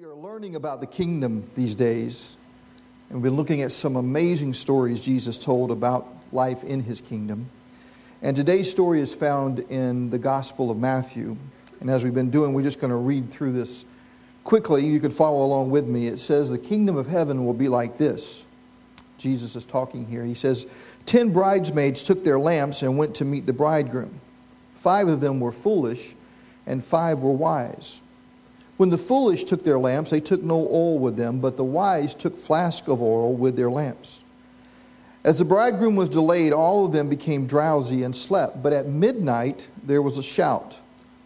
We are learning about the kingdom these days, and we've been looking at some amazing stories Jesus told about life in his kingdom. And today's story is found in the Gospel of Matthew. And as we've been doing, we're just going to read through this quickly. You can follow along with me. It says, The kingdom of heaven will be like this. Jesus is talking here. He says, Ten bridesmaids took their lamps and went to meet the bridegroom. Five of them were foolish, and five were wise. When the foolish took their lamps, they took no oil with them, but the wise took flask of oil with their lamps. As the bridegroom was delayed, all of them became drowsy and slept. But at midnight there was a shout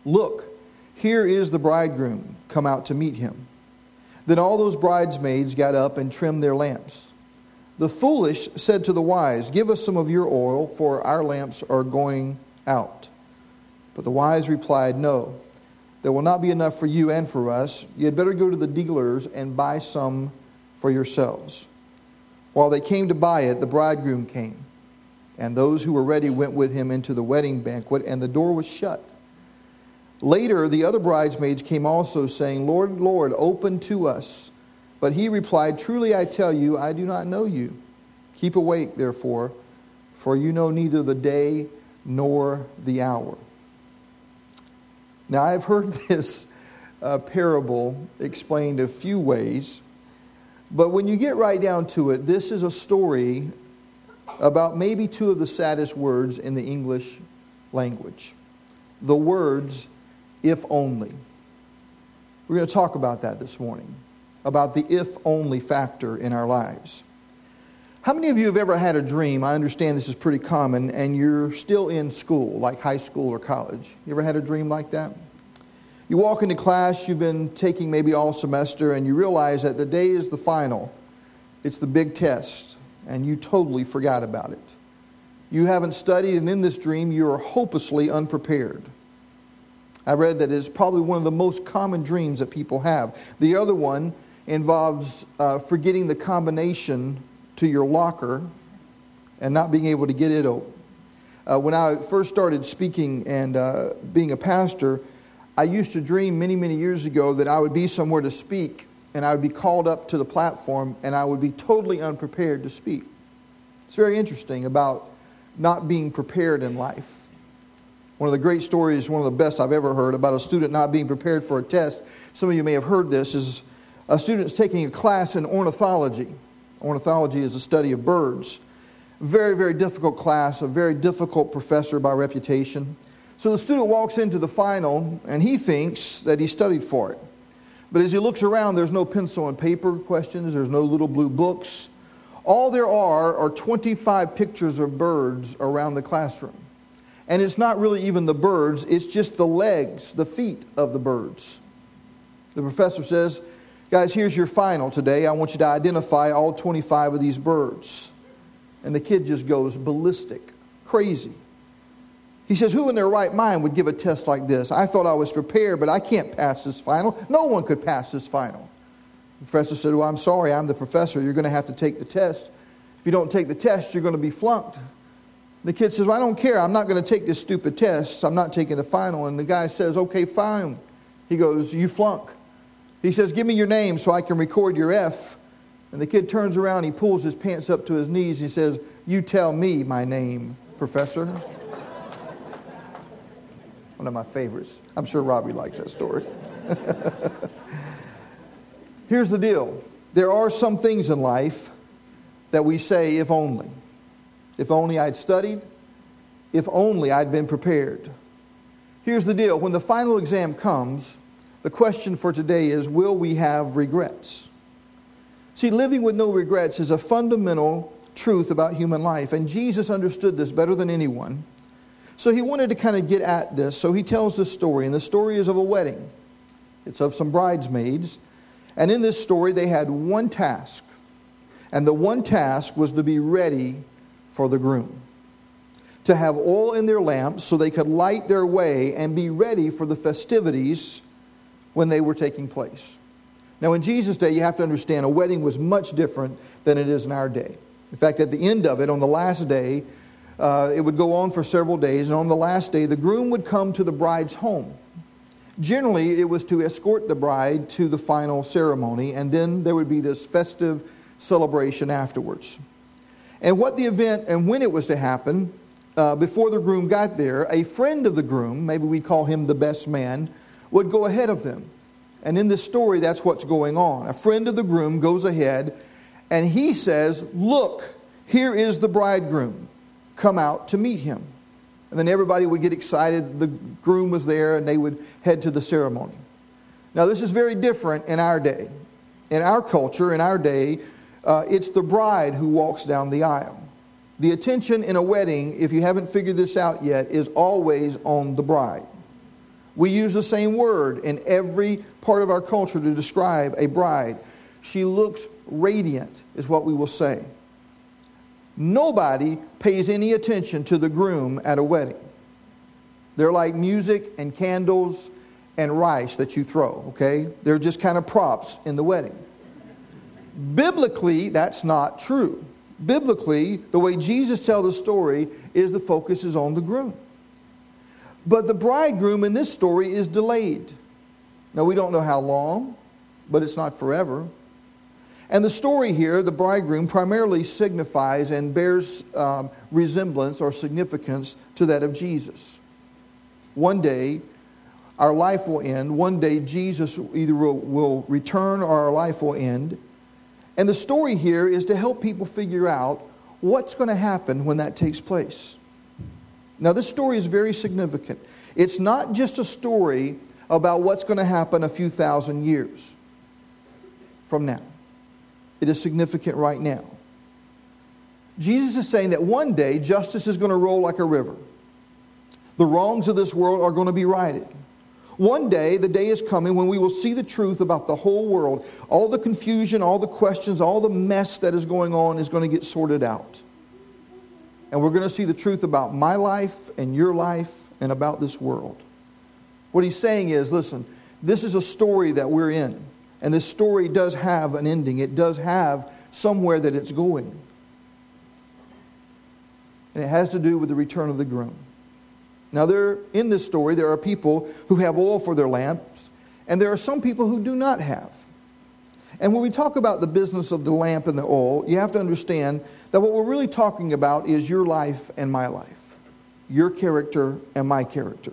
Look, here is the bridegroom, come out to meet him. Then all those bridesmaids got up and trimmed their lamps. The foolish said to the wise, Give us some of your oil, for our lamps are going out. But the wise replied, No, there will not be enough for you and for us. You had better go to the dealers and buy some for yourselves. While they came to buy it, the bridegroom came, and those who were ready went with him into the wedding banquet, and the door was shut. Later, the other bridesmaids came also, saying, Lord, Lord, open to us. But he replied, Truly I tell you, I do not know you. Keep awake, therefore, for you know neither the day nor the hour. Now, I've heard this uh, parable explained a few ways. But when you get right down to it, this is a story about maybe two of the saddest words in the English language the words, if only. We're going to talk about that this morning, about the if only factor in our lives. How many of you have ever had a dream? I understand this is pretty common, and you're still in school, like high school or college. You ever had a dream like that? You walk into class, you've been taking maybe all semester, and you realize that the day is the final. It's the big test, and you totally forgot about it. You haven't studied, and in this dream, you are hopelessly unprepared. I read that it's probably one of the most common dreams that people have. The other one involves uh, forgetting the combination to your locker and not being able to get it open. Uh, when I first started speaking and uh, being a pastor, I used to dream many, many years ago that I would be somewhere to speak and I would be called up to the platform and I would be totally unprepared to speak. It's very interesting about not being prepared in life. One of the great stories, one of the best I've ever heard about a student not being prepared for a test. Some of you may have heard this is a student's taking a class in ornithology. Ornithology is the study of birds. Very, very difficult class, a very difficult professor by reputation. So the student walks into the final and he thinks that he studied for it. But as he looks around, there's no pencil and paper questions, there's no little blue books. All there are are 25 pictures of birds around the classroom. And it's not really even the birds, it's just the legs, the feet of the birds. The professor says, Guys, here's your final today. I want you to identify all 25 of these birds. And the kid just goes ballistic, crazy. He says, Who in their right mind would give a test like this? I thought I was prepared, but I can't pass this final. No one could pass this final. The professor said, Well, I'm sorry, I'm the professor. You're going to have to take the test. If you don't take the test, you're going to be flunked. The kid says, Well, I don't care. I'm not going to take this stupid test. I'm not taking the final. And the guy says, Okay, fine. He goes, You flunk. He says, Give me your name so I can record your F. And the kid turns around, he pulls his pants up to his knees, and he says, You tell me my name, professor. One of my favorites. I'm sure Robbie likes that story. Here's the deal there are some things in life that we say, if only. If only I'd studied. If only I'd been prepared. Here's the deal when the final exam comes, the question for today is will we have regrets? See, living with no regrets is a fundamental truth about human life, and Jesus understood this better than anyone. So he wanted to kind of get at this. So he tells this story, and the story is of a wedding. It's of some bridesmaids. And in this story, they had one task. And the one task was to be ready for the groom. To have oil in their lamps so they could light their way and be ready for the festivities when they were taking place. Now, in Jesus' day, you have to understand a wedding was much different than it is in our day. In fact, at the end of it, on the last day, uh, it would go on for several days, and on the last day, the groom would come to the bride's home. Generally, it was to escort the bride to the final ceremony, and then there would be this festive celebration afterwards. And what the event and when it was to happen, uh, before the groom got there, a friend of the groom, maybe we'd call him the best man, would go ahead of them. And in this story, that's what's going on. A friend of the groom goes ahead and he says, Look, here is the bridegroom. Come out to meet him. And then everybody would get excited. The groom was there and they would head to the ceremony. Now, this is very different in our day. In our culture, in our day, uh, it's the bride who walks down the aisle. The attention in a wedding, if you haven't figured this out yet, is always on the bride. We use the same word in every part of our culture to describe a bride. She looks radiant, is what we will say. Nobody pays any attention to the groom at a wedding. They're like music and candles and rice that you throw, okay? They're just kind of props in the wedding. Biblically, that's not true. Biblically, the way Jesus tells the story is the focus is on the groom. But the bridegroom in this story is delayed. Now, we don't know how long, but it's not forever. And the story here, the bridegroom, primarily signifies and bears um, resemblance or significance to that of Jesus. One day, our life will end. One day, Jesus either will, will return or our life will end. And the story here is to help people figure out what's going to happen when that takes place. Now, this story is very significant. It's not just a story about what's going to happen a few thousand years from now, it is significant right now. Jesus is saying that one day justice is going to roll like a river. The wrongs of this world are going to be righted. One day, the day is coming when we will see the truth about the whole world. All the confusion, all the questions, all the mess that is going on is going to get sorted out. And we're going to see the truth about my life and your life and about this world. What he's saying is listen, this is a story that we're in. And this story does have an ending, it does have somewhere that it's going. And it has to do with the return of the groom. Now, there, in this story, there are people who have oil for their lamps, and there are some people who do not have. And when we talk about the business of the lamp and the oil, you have to understand that what we're really talking about is your life and my life, your character and my character.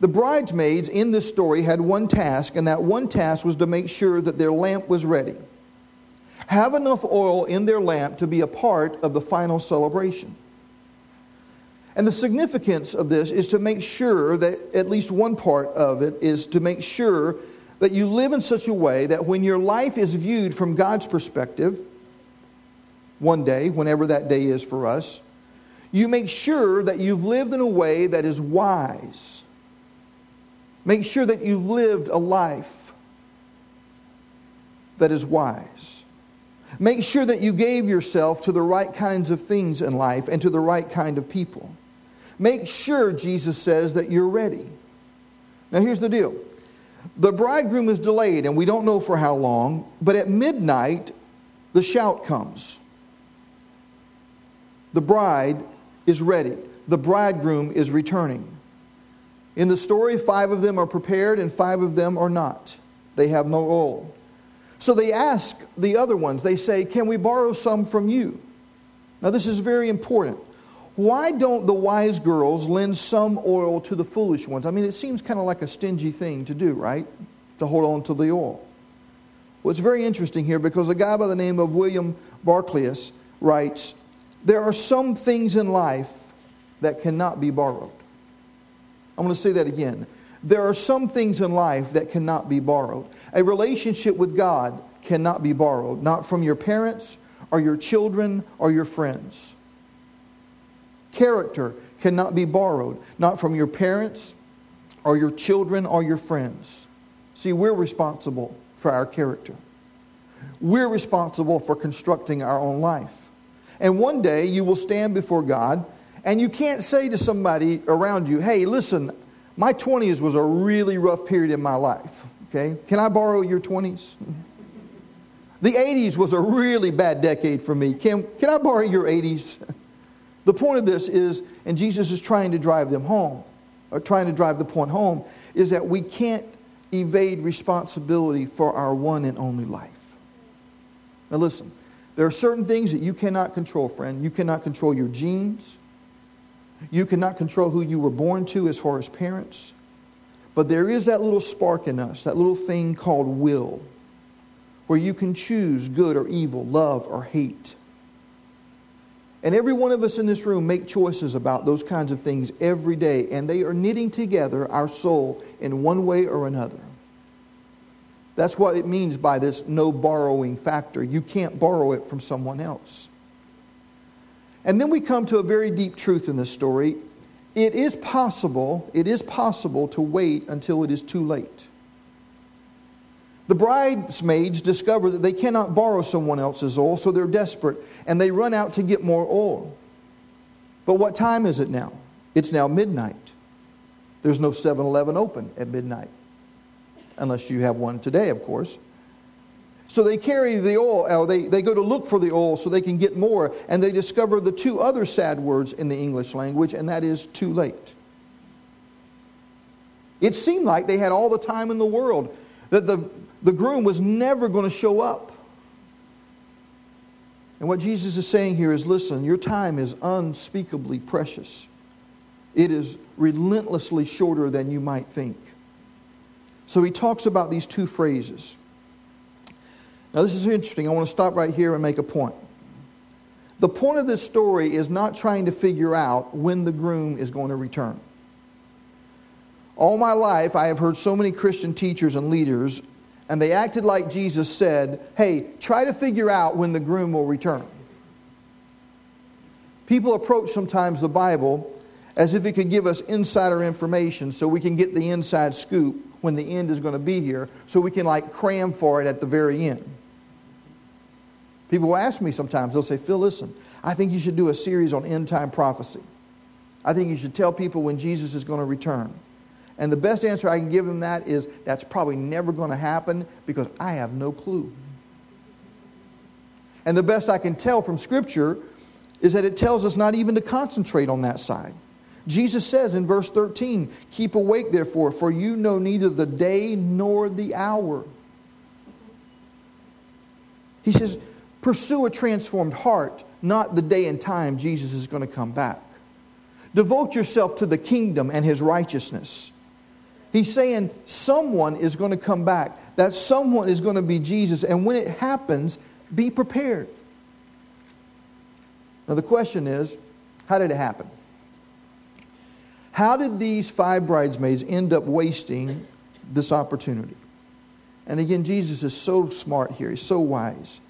The bridesmaids in this story had one task, and that one task was to make sure that their lamp was ready. Have enough oil in their lamp to be a part of the final celebration. And the significance of this is to make sure that at least one part of it is to make sure that you live in such a way that when your life is viewed from God's perspective, one day, whenever that day is for us, you make sure that you've lived in a way that is wise. Make sure that you've lived a life that is wise. Make sure that you gave yourself to the right kinds of things in life and to the right kind of people. Make sure, Jesus says, that you're ready. Now, here's the deal the bridegroom is delayed, and we don't know for how long, but at midnight, the shout comes. The bride is ready, the bridegroom is returning. In the story, five of them are prepared and five of them are not. They have no oil. So they ask the other ones, they say, Can we borrow some from you? Now, this is very important. Why don't the wise girls lend some oil to the foolish ones? I mean, it seems kind of like a stingy thing to do, right? To hold on to the oil. Well, it's very interesting here because a guy by the name of William Barclaycard writes There are some things in life that cannot be borrowed. I'm going to say that again. There are some things in life that cannot be borrowed. A relationship with God cannot be borrowed, not from your parents or your children or your friends. Character cannot be borrowed, not from your parents or your children or your friends. See, we're responsible for our character. We're responsible for constructing our own life. And one day you will stand before God and you can't say to somebody around you, hey, listen, my 20s was a really rough period in my life. Okay? Can I borrow your 20s? The 80s was a really bad decade for me. Can, can I borrow your 80s? The point of this is, and Jesus is trying to drive them home, or trying to drive the point home, is that we can't evade responsibility for our one and only life. Now, listen, there are certain things that you cannot control, friend. You cannot control your genes, you cannot control who you were born to as far as parents. But there is that little spark in us, that little thing called will, where you can choose good or evil, love or hate. And every one of us in this room make choices about those kinds of things every day, and they are knitting together our soul in one way or another. That's what it means by this no borrowing factor. You can't borrow it from someone else. And then we come to a very deep truth in this story. It is possible, it is possible to wait until it is too late. The bridesmaids discover that they cannot borrow someone else's oil, so they're desperate and they run out to get more oil. But what time is it now? It's now midnight. There's no 7 Eleven open at midnight, unless you have one today, of course. So they carry the oil, or they, they go to look for the oil so they can get more, and they discover the two other sad words in the English language, and that is too late. It seemed like they had all the time in the world, that the, the groom was never going to show up. And what Jesus is saying here is listen, your time is unspeakably precious. It is relentlessly shorter than you might think. So he talks about these two phrases. Now, this is interesting. I want to stop right here and make a point. The point of this story is not trying to figure out when the groom is going to return. All my life, I have heard so many Christian teachers and leaders and they acted like Jesus said, Hey, try to figure out when the groom will return. People approach sometimes the Bible as if it could give us insider information so we can get the inside scoop when the end is going to be here, so we can like cram for it at the very end. People will ask me sometimes, they'll say, Phil, listen, I think you should do a series on end time prophecy. I think you should tell people when Jesus is going to return. And the best answer I can give them that is that's probably never going to happen because I have no clue. And the best I can tell from Scripture is that it tells us not even to concentrate on that side. Jesus says in verse 13, Keep awake, therefore, for you know neither the day nor the hour. He says, Pursue a transformed heart, not the day and time Jesus is going to come back. Devote yourself to the kingdom and his righteousness. He's saying someone is going to come back. That someone is going to be Jesus. And when it happens, be prepared. Now, the question is how did it happen? How did these five bridesmaids end up wasting this opportunity? And again, Jesus is so smart here, he's so wise.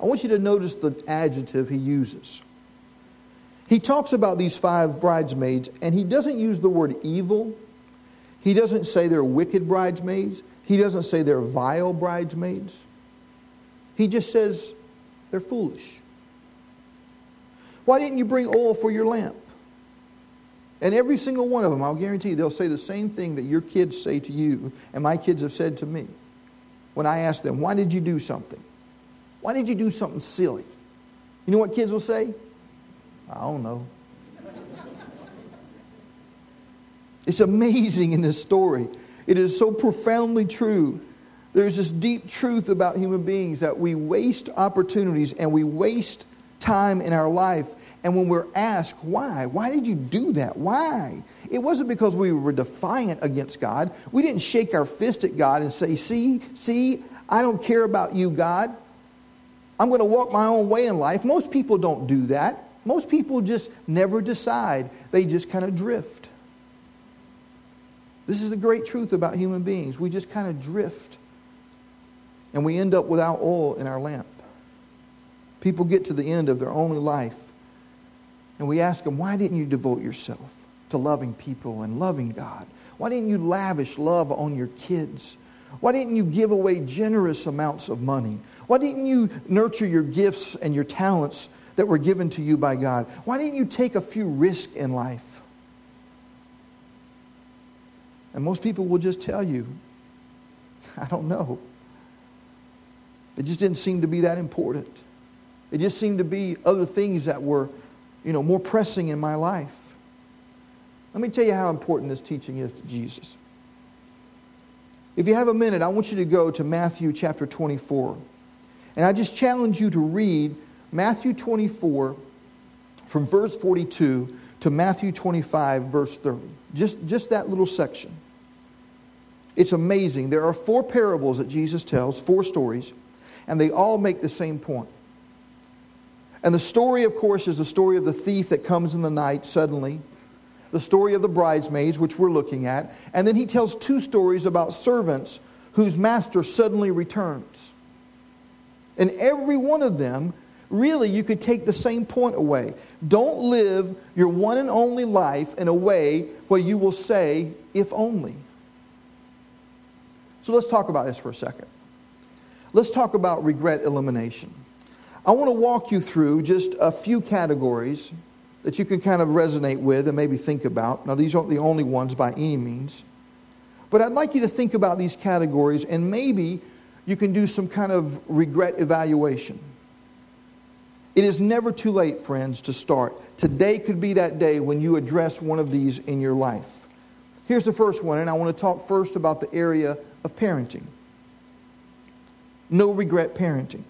I want you to notice the adjective he uses. He talks about these five bridesmaids, and he doesn't use the word evil he doesn't say they're wicked bridesmaids. He doesn't say they're vile bridesmaids. He just says they're foolish. Why didn't you bring oil for your lamp? And every single one of them, I'll guarantee you, they'll say the same thing that your kids say to you and my kids have said to me. When I ask them, why did you do something? Why did you do something silly? You know what kids will say? I don't know. It's amazing in this story. It is so profoundly true. There's this deep truth about human beings that we waste opportunities and we waste time in our life. And when we're asked, why? Why did you do that? Why? It wasn't because we were defiant against God. We didn't shake our fist at God and say, see, see, I don't care about you, God. I'm going to walk my own way in life. Most people don't do that. Most people just never decide, they just kind of drift. This is the great truth about human beings. We just kind of drift and we end up without oil in our lamp. People get to the end of their only life and we ask them, Why didn't you devote yourself to loving people and loving God? Why didn't you lavish love on your kids? Why didn't you give away generous amounts of money? Why didn't you nurture your gifts and your talents that were given to you by God? Why didn't you take a few risks in life? And most people will just tell you, I don't know. It just didn't seem to be that important. It just seemed to be other things that were, you know, more pressing in my life. Let me tell you how important this teaching is to Jesus. If you have a minute, I want you to go to Matthew chapter 24. And I just challenge you to read Matthew 24 from verse 42 to Matthew 25, verse 30. Just, just that little section. It's amazing. There are four parables that Jesus tells, four stories, and they all make the same point. And the story, of course, is the story of the thief that comes in the night suddenly, the story of the bridesmaids, which we're looking at, and then he tells two stories about servants whose master suddenly returns. And every one of them, really, you could take the same point away. Don't live your one and only life in a way where you will say, if only. So let's talk about this for a second. Let's talk about regret elimination. I want to walk you through just a few categories that you can kind of resonate with and maybe think about. Now, these aren't the only ones by any means, but I'd like you to think about these categories and maybe you can do some kind of regret evaluation. It is never too late, friends, to start. Today could be that day when you address one of these in your life. Here's the first one, and I want to talk first about the area of parenting. No regret parenting.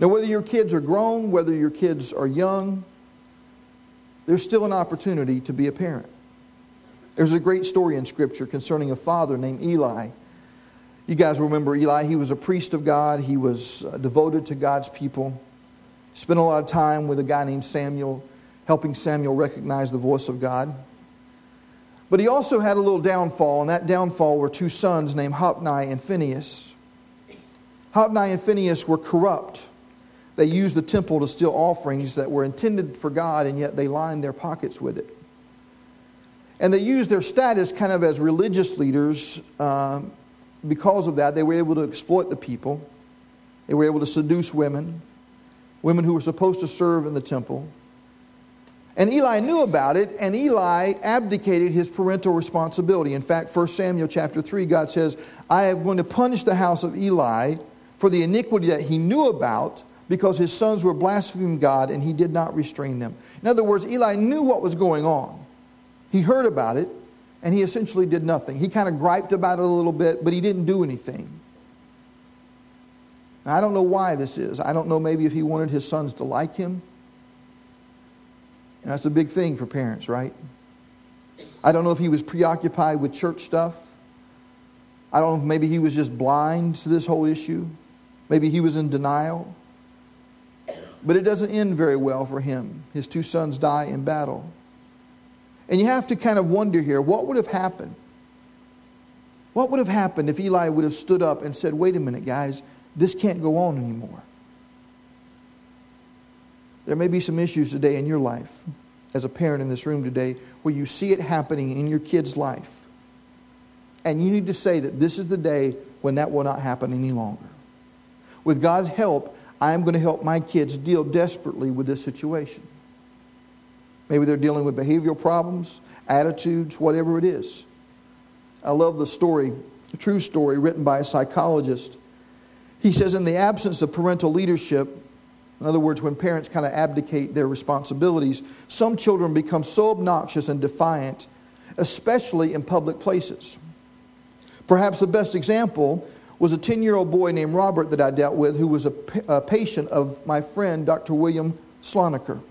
Now, whether your kids are grown, whether your kids are young, there's still an opportunity to be a parent. There's a great story in Scripture concerning a father named Eli. You guys remember Eli? He was a priest of God, he was uh, devoted to God's people. Spent a lot of time with a guy named Samuel, helping Samuel recognize the voice of God. But he also had a little downfall, and that downfall were two sons named Hophni and Phinehas. Hophni and Phinehas were corrupt. They used the temple to steal offerings that were intended for God, and yet they lined their pockets with it. And they used their status kind of as religious leaders. Uh, because of that, they were able to exploit the people. They were able to seduce women, women who were supposed to serve in the temple. And Eli knew about it, and Eli abdicated his parental responsibility. In fact, 1 Samuel chapter 3, God says, I am going to punish the house of Eli for the iniquity that he knew about because his sons were blaspheming God and he did not restrain them. In other words, Eli knew what was going on. He heard about it and he essentially did nothing. He kind of griped about it a little bit, but he didn't do anything. Now, I don't know why this is. I don't know maybe if he wanted his sons to like him. And that's a big thing for parents, right? I don't know if he was preoccupied with church stuff. I don't know if maybe he was just blind to this whole issue. Maybe he was in denial. But it doesn't end very well for him. His two sons die in battle. And you have to kind of wonder here what would have happened? What would have happened if Eli would have stood up and said, wait a minute, guys, this can't go on anymore? There may be some issues today in your life, as a parent in this room today, where you see it happening in your kid's life. And you need to say that this is the day when that will not happen any longer. With God's help, I am going to help my kids deal desperately with this situation. Maybe they're dealing with behavioral problems, attitudes, whatever it is. I love the story, a true story written by a psychologist. He says, in the absence of parental leadership, in other words, when parents kind of abdicate their responsibilities, some children become so obnoxious and defiant, especially in public places. Perhaps the best example was a 10 year old boy named Robert that I dealt with who was a, a patient of my friend, Dr. William Slonecker.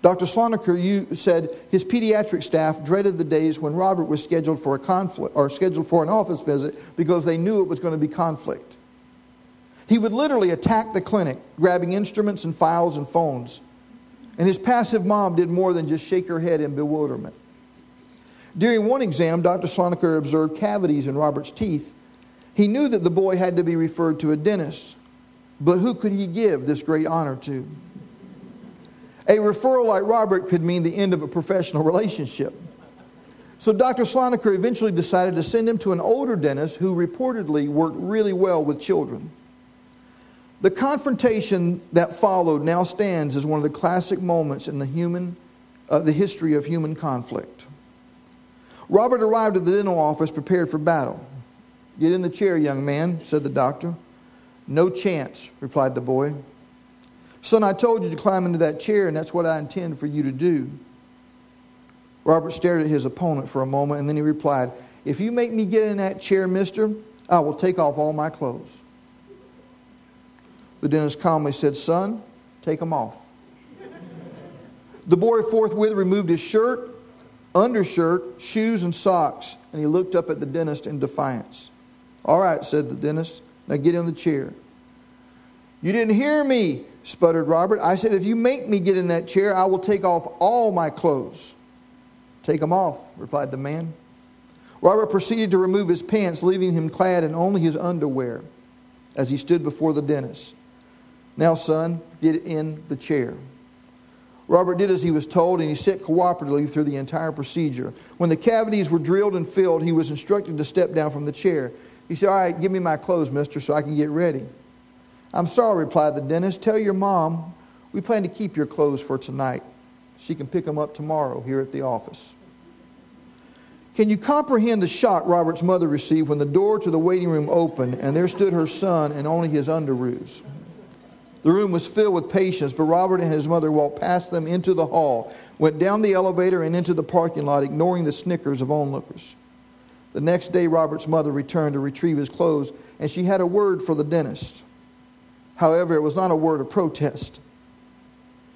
Dr. Slonecker you said his pediatric staff dreaded the days when Robert was scheduled for a conflict or scheduled for an office visit because they knew it was going to be conflict. He would literally attack the clinic, grabbing instruments and files and phones. And his passive mom did more than just shake her head in bewilderment. During one exam, Dr. Slonecker observed cavities in Robert's teeth. He knew that the boy had to be referred to a dentist, but who could he give this great honor to? A referral like Robert could mean the end of a professional relationship. So Dr. Slonecker eventually decided to send him to an older dentist who reportedly worked really well with children. The confrontation that followed now stands as one of the classic moments in the human, uh, the history of human conflict. Robert arrived at the dental office prepared for battle. Get in the chair, young man, said the doctor. No chance, replied the boy. Son, I told you to climb into that chair, and that's what I intend for you to do. Robert stared at his opponent for a moment and then he replied, If you make me get in that chair, mister, I will take off all my clothes. The dentist calmly said, Son, take them off. The boy forthwith removed his shirt, undershirt, shoes, and socks, and he looked up at the dentist in defiance. All right, said the dentist. Now get in the chair. You didn't hear me, sputtered Robert. I said, if you make me get in that chair, I will take off all my clothes. Take them off, replied the man. Robert proceeded to remove his pants, leaving him clad in only his underwear as he stood before the dentist. Now, son, get in the chair. Robert did as he was told, and he sat cooperatively through the entire procedure. When the cavities were drilled and filled, he was instructed to step down from the chair. He said, All right, give me my clothes, mister, so I can get ready. I'm sorry, replied the dentist. Tell your mom we plan to keep your clothes for tonight. She can pick them up tomorrow here at the office. Can you comprehend the shock Robert's mother received when the door to the waiting room opened and there stood her son in only his underoos? The room was filled with patients, but Robert and his mother walked past them into the hall, went down the elevator and into the parking lot, ignoring the snickers of onlookers. The next day, Robert's mother returned to retrieve his clothes, and she had a word for the dentist. However, it was not a word of protest.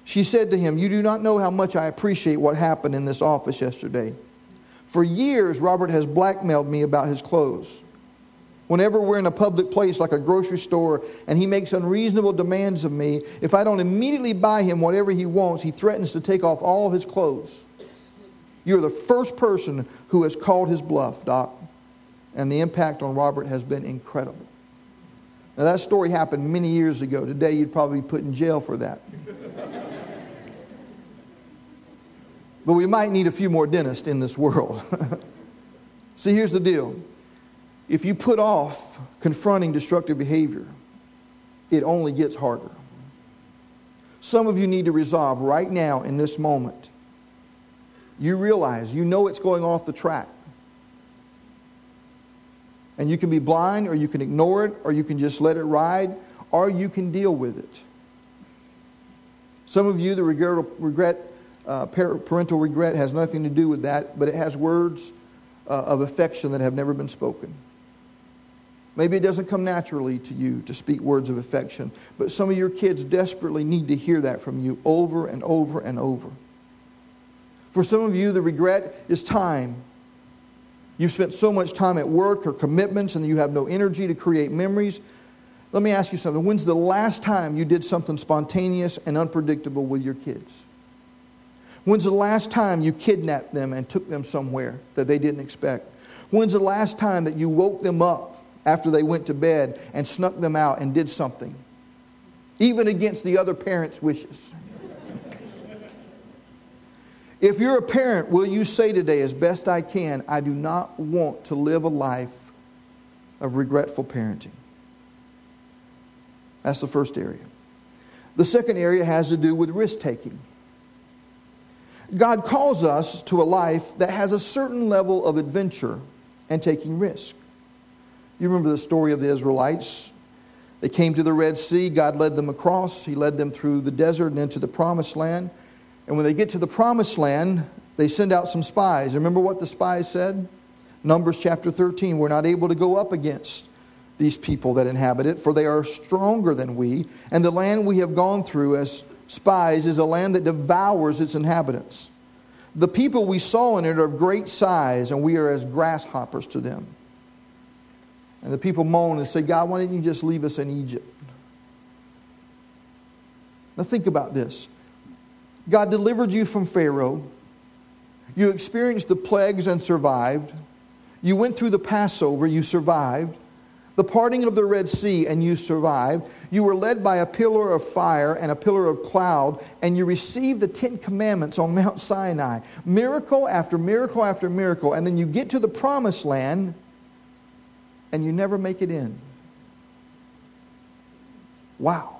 She said to him, You do not know how much I appreciate what happened in this office yesterday. For years, Robert has blackmailed me about his clothes. Whenever we're in a public place like a grocery store and he makes unreasonable demands of me, if I don't immediately buy him whatever he wants, he threatens to take off all his clothes. You're the first person who has called his bluff, Doc, and the impact on Robert has been incredible. Now, that story happened many years ago. Today, you'd probably be put in jail for that. but we might need a few more dentists in this world. See, here's the deal if you put off confronting destructive behavior, it only gets harder. Some of you need to resolve right now in this moment. You realize, you know it's going off the track. And you can be blind, or you can ignore it, or you can just let it ride, or you can deal with it. Some of you, the regret, uh, parental regret has nothing to do with that, but it has words uh, of affection that have never been spoken. Maybe it doesn't come naturally to you to speak words of affection, but some of your kids desperately need to hear that from you over and over and over. For some of you, the regret is time. You've spent so much time at work or commitments and you have no energy to create memories. Let me ask you something. When's the last time you did something spontaneous and unpredictable with your kids? When's the last time you kidnapped them and took them somewhere that they didn't expect? When's the last time that you woke them up after they went to bed and snuck them out and did something, even against the other parent's wishes? if you're a parent, will you say today, as best I can, I do not want to live a life of regretful parenting? That's the first area. The second area has to do with risk taking. God calls us to a life that has a certain level of adventure and taking risk. You remember the story of the Israelites. They came to the Red Sea, God led them across, He led them through the desert and into the promised land. And when they get to the promised land, they send out some spies. Remember what the spies said? Numbers chapter 13 We're not able to go up against these people that inhabit it, for they are stronger than we, and the land we have gone through as spies is a land that devours its inhabitants. The people we saw in it are of great size, and we are as grasshoppers to them. And the people moan and say, God, why didn't you just leave us in Egypt? Now think about this God delivered you from Pharaoh, you experienced the plagues and survived, you went through the Passover, you survived the parting of the Red Sea, and you survived. You were led by a pillar of fire and a pillar of cloud, and you received the Ten Commandments on Mount Sinai. Miracle after miracle after miracle. And then you get to the promised land, and you never make it in. Wow.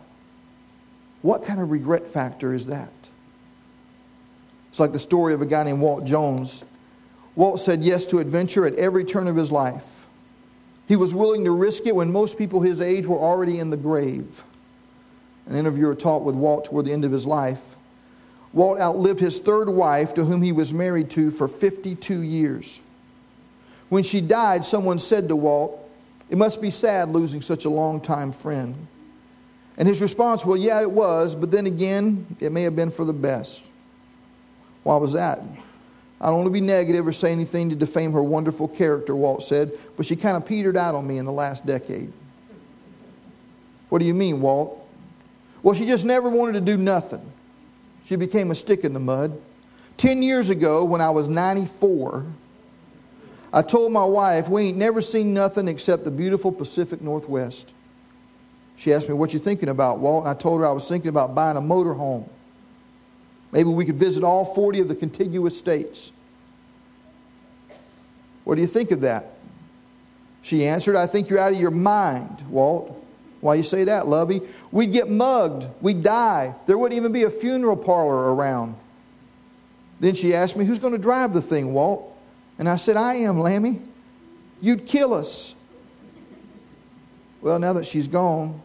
What kind of regret factor is that? It's like the story of a guy named Walt Jones. Walt said yes to adventure at every turn of his life. He was willing to risk it when most people his age were already in the grave. An interviewer talked with Walt toward the end of his life. Walt outlived his third wife, to whom he was married to for 52 years. When she died, someone said to Walt, It must be sad losing such a long-time friend. And his response, Well, yeah, it was, but then again, it may have been for the best. Why was that? I don't want to be negative or say anything to defame her wonderful character, Walt said, but she kind of petered out on me in the last decade. What do you mean, Walt? Well, she just never wanted to do nothing. She became a stick in the mud. Ten years ago, when I was 94, I told my wife, We ain't never seen nothing except the beautiful Pacific Northwest. She asked me, What you thinking about, Walt? And I told her I was thinking about buying a motor home. Maybe we could visit all 40 of the contiguous states. What do you think of that? She answered, I think you're out of your mind, Walt. Why you say that, Lovey? We'd get mugged. We'd die. There wouldn't even be a funeral parlor around. Then she asked me, Who's going to drive the thing, Walt? And I said, I am, Lammy. You'd kill us. Well, now that she's gone,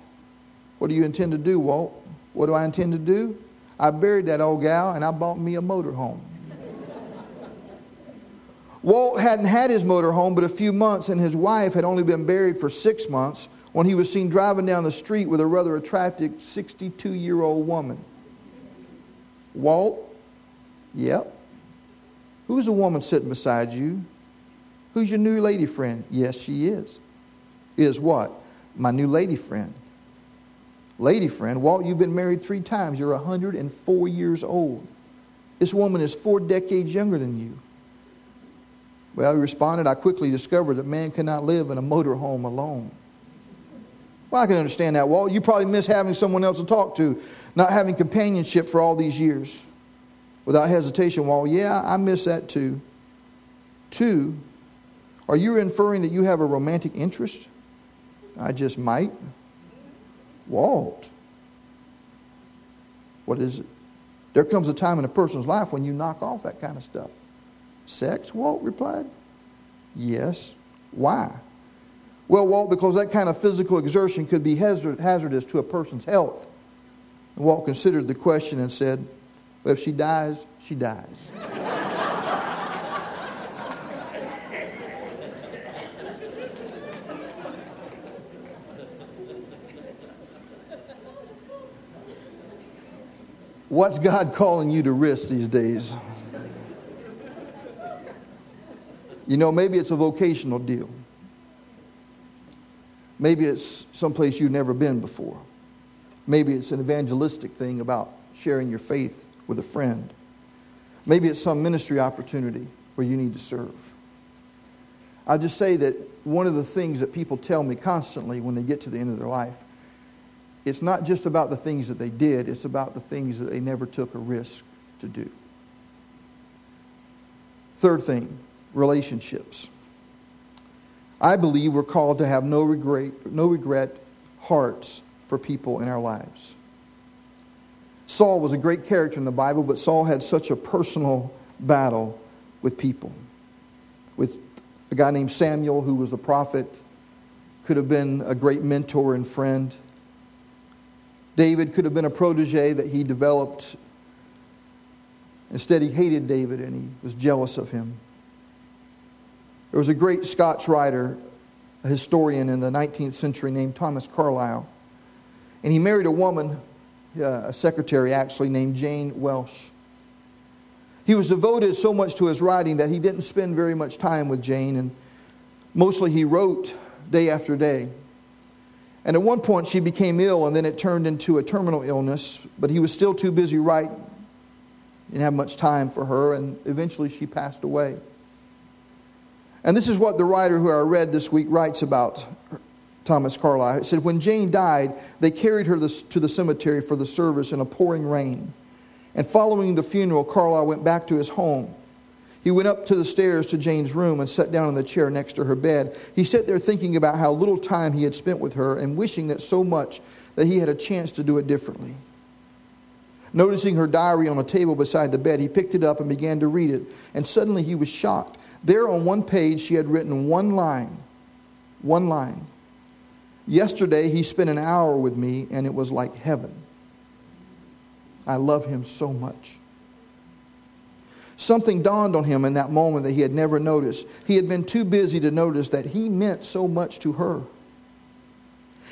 what do you intend to do, Walt? What do I intend to do? I buried that old gal and I bought me a motorhome. Walt hadn't had his motorhome but a few months, and his wife had only been buried for six months when he was seen driving down the street with a rather attractive 62 year old woman. Walt? Yep. Who's the woman sitting beside you? Who's your new lady friend? Yes, she is. Is what? My new lady friend. Lady friend, Walt, you've been married three times. You're 104 years old. This woman is four decades younger than you. Well, he responded, I quickly discovered that man cannot live in a motorhome alone. Well, I can understand that, Walt. You probably miss having someone else to talk to, not having companionship for all these years. Without hesitation, Walt, yeah, I miss that too. Two, are you inferring that you have a romantic interest? I just might. Walt, what is it? There comes a time in a person's life when you knock off that kind of stuff. Sex? Walt replied. Yes. Why? Well, Walt, because that kind of physical exertion could be hazardous to a person's health. Walt considered the question and said, Well, if she dies, she dies. What's God calling you to risk these days? You know, maybe it's a vocational deal. Maybe it's someplace you've never been before. Maybe it's an evangelistic thing about sharing your faith with a friend. Maybe it's some ministry opportunity where you need to serve. I'll just say that one of the things that people tell me constantly when they get to the end of their life, it's not just about the things that they did, it's about the things that they never took a risk to do. Third thing, relationships. I believe we're called to have no regret, no regret hearts for people in our lives. Saul was a great character in the Bible, but Saul had such a personal battle with people. With a guy named Samuel, who was a prophet, could have been a great mentor and friend. David could have been a protege that he developed. Instead, he hated David and he was jealous of him. There was a great Scotch writer, a historian in the 19th century named Thomas Carlyle. And he married a woman, uh, a secretary actually, named Jane Welsh. He was devoted so much to his writing that he didn't spend very much time with Jane, and mostly he wrote day after day. And at one point, she became ill, and then it turned into a terminal illness, but he was still too busy writing. Didn't have much time for her, and eventually she passed away. And this is what the writer who I read this week writes about Thomas Carlyle. It said, When Jane died, they carried her to the cemetery for the service in a pouring rain. And following the funeral, Carlyle went back to his home. He went up to the stairs to Jane's room and sat down in the chair next to her bed. He sat there thinking about how little time he had spent with her and wishing that so much that he had a chance to do it differently. Noticing her diary on a table beside the bed, he picked it up and began to read it. And suddenly he was shocked. There on one page, she had written one line. One line. Yesterday, he spent an hour with me, and it was like heaven. I love him so much. Something dawned on him in that moment that he had never noticed. He had been too busy to notice that he meant so much to her.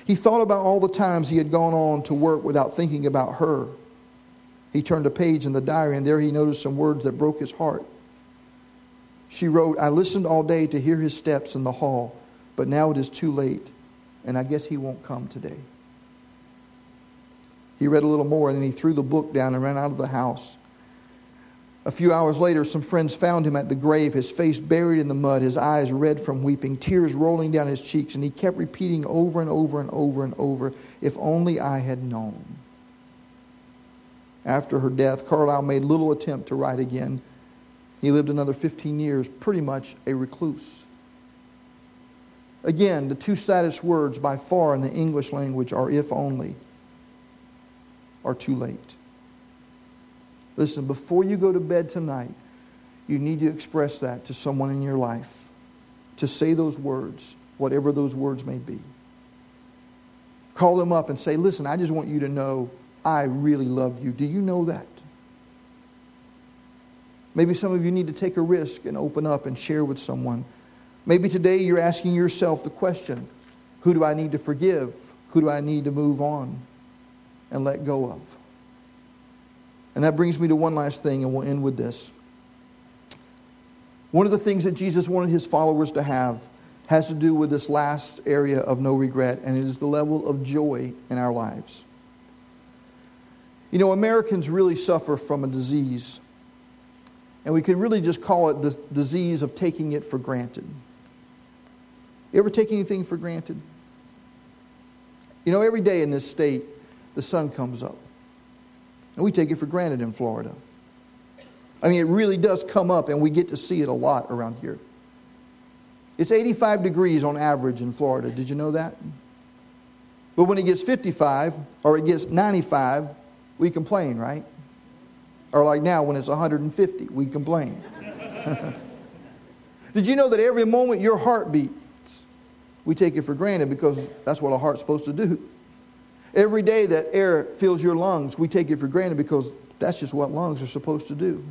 He thought about all the times he had gone on to work without thinking about her. He turned a page in the diary, and there he noticed some words that broke his heart. She wrote, I listened all day to hear his steps in the hall, but now it is too late, and I guess he won't come today. He read a little more, and then he threw the book down and ran out of the house. A few hours later, some friends found him at the grave, his face buried in the mud, his eyes red from weeping, tears rolling down his cheeks, and he kept repeating over and over and over and over, If only I had known. After her death, Carlyle made little attempt to write again. He lived another 15 years, pretty much a recluse. Again, the two saddest words by far in the English language are if only or too late. Listen, before you go to bed tonight, you need to express that to someone in your life, to say those words, whatever those words may be. Call them up and say, Listen, I just want you to know I really love you. Do you know that? Maybe some of you need to take a risk and open up and share with someone. Maybe today you're asking yourself the question who do I need to forgive? Who do I need to move on and let go of? And that brings me to one last thing, and we'll end with this. One of the things that Jesus wanted his followers to have has to do with this last area of no regret, and it is the level of joy in our lives. You know, Americans really suffer from a disease, and we could really just call it the disease of taking it for granted. You ever take anything for granted? You know, every day in this state, the sun comes up. And we take it for granted in Florida. I mean, it really does come up, and we get to see it a lot around here. It's 85 degrees on average in Florida. Did you know that? But when it gets 55 or it gets 95, we complain, right? Or like now, when it's 150, we complain. Did you know that every moment your heart beats, we take it for granted because that's what a heart's supposed to do? Every day that air fills your lungs, we take it for granted because that's just what lungs are supposed to do.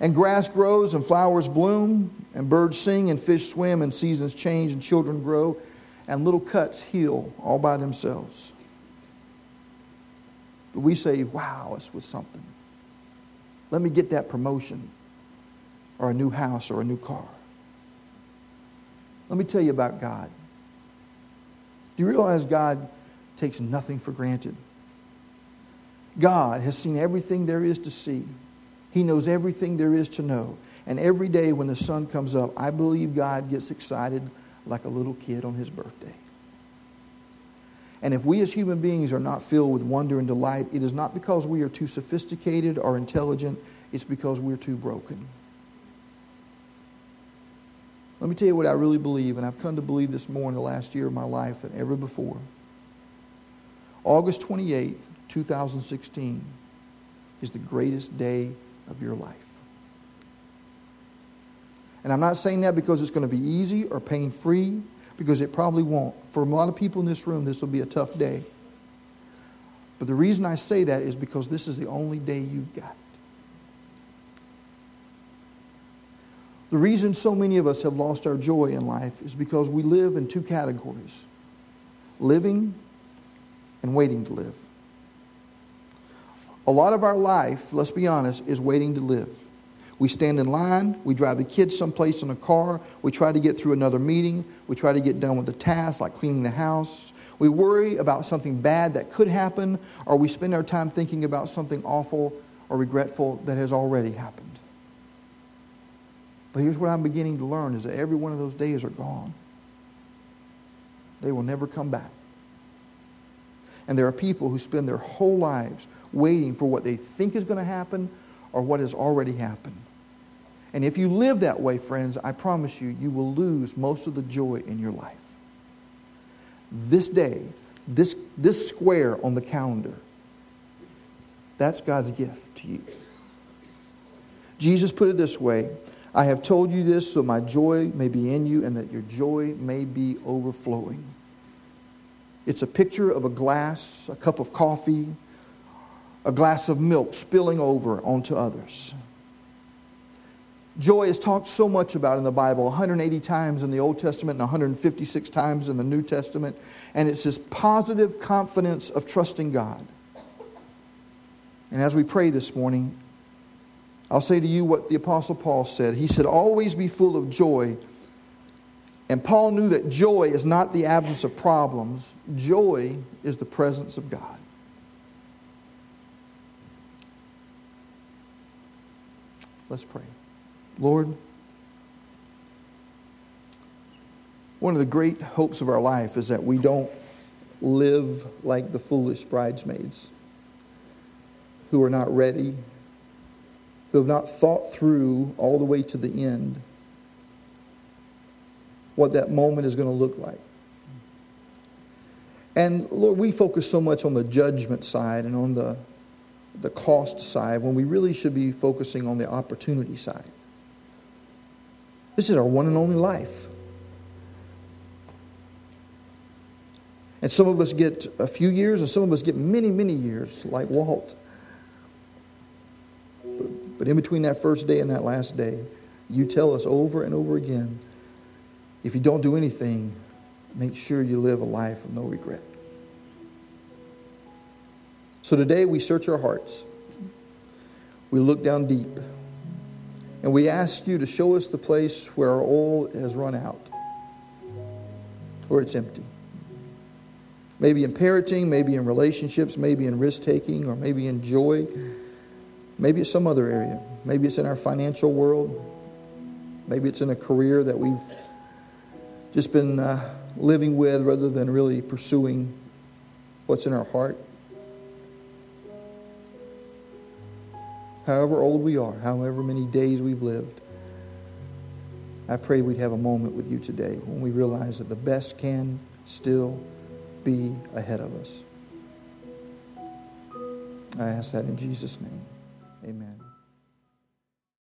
And grass grows and flowers bloom, and birds sing and fish swim, and seasons change and children grow, and little cuts heal all by themselves. But we say, wow, it's was something. Let me get that promotion, or a new house, or a new car. Let me tell you about God. Do you realize God takes nothing for granted. God has seen everything there is to see. He knows everything there is to know. And every day when the sun comes up, I believe God gets excited like a little kid on his birthday. And if we as human beings are not filled with wonder and delight, it is not because we are too sophisticated or intelligent, it's because we're too broken. Let me tell you what I really believe, and I've come to believe this more in the last year of my life than ever before. August 28th, 2016 is the greatest day of your life. And I'm not saying that because it's going to be easy or pain free, because it probably won't. For a lot of people in this room, this will be a tough day. But the reason I say that is because this is the only day you've got. The reason so many of us have lost our joy in life is because we live in two categories living and waiting to live. A lot of our life, let's be honest, is waiting to live. We stand in line, we drive the kids someplace in a car, we try to get through another meeting, we try to get done with a task like cleaning the house. We worry about something bad that could happen, or we spend our time thinking about something awful or regretful that has already happened. But here's what I'm beginning to learn is that every one of those days are gone. They will never come back. And there are people who spend their whole lives waiting for what they think is going to happen or what has already happened. And if you live that way, friends, I promise you, you will lose most of the joy in your life. This day, this, this square on the calendar, that's God's gift to you. Jesus put it this way I have told you this so my joy may be in you and that your joy may be overflowing. It's a picture of a glass, a cup of coffee, a glass of milk spilling over onto others. Joy is talked so much about in the Bible 180 times in the Old Testament and 156 times in the New Testament. And it's this positive confidence of trusting God. And as we pray this morning, I'll say to you what the Apostle Paul said. He said, Always be full of joy. And Paul knew that joy is not the absence of problems, joy is the presence of God. Let's pray. Lord, one of the great hopes of our life is that we don't live like the foolish bridesmaids who are not ready, who have not thought through all the way to the end what that moment is going to look like. And Lord, we focus so much on the judgment side and on the, the cost side when we really should be focusing on the opportunity side. This is our one and only life. And some of us get a few years, and some of us get many, many years, like Walt. But in between that first day and that last day, you tell us over and over again if you don't do anything, make sure you live a life of no regret. So today we search our hearts. We look down deep. And we ask you to show us the place where our oil has run out, where it's empty. Maybe in parenting, maybe in relationships, maybe in risk taking, or maybe in joy. Maybe it's some other area. Maybe it's in our financial world. Maybe it's in a career that we've just been uh, living with rather than really pursuing what's in our heart. However old we are, however many days we've lived, I pray we'd have a moment with you today when we realize that the best can still be ahead of us. I ask that in Jesus' name. Amen.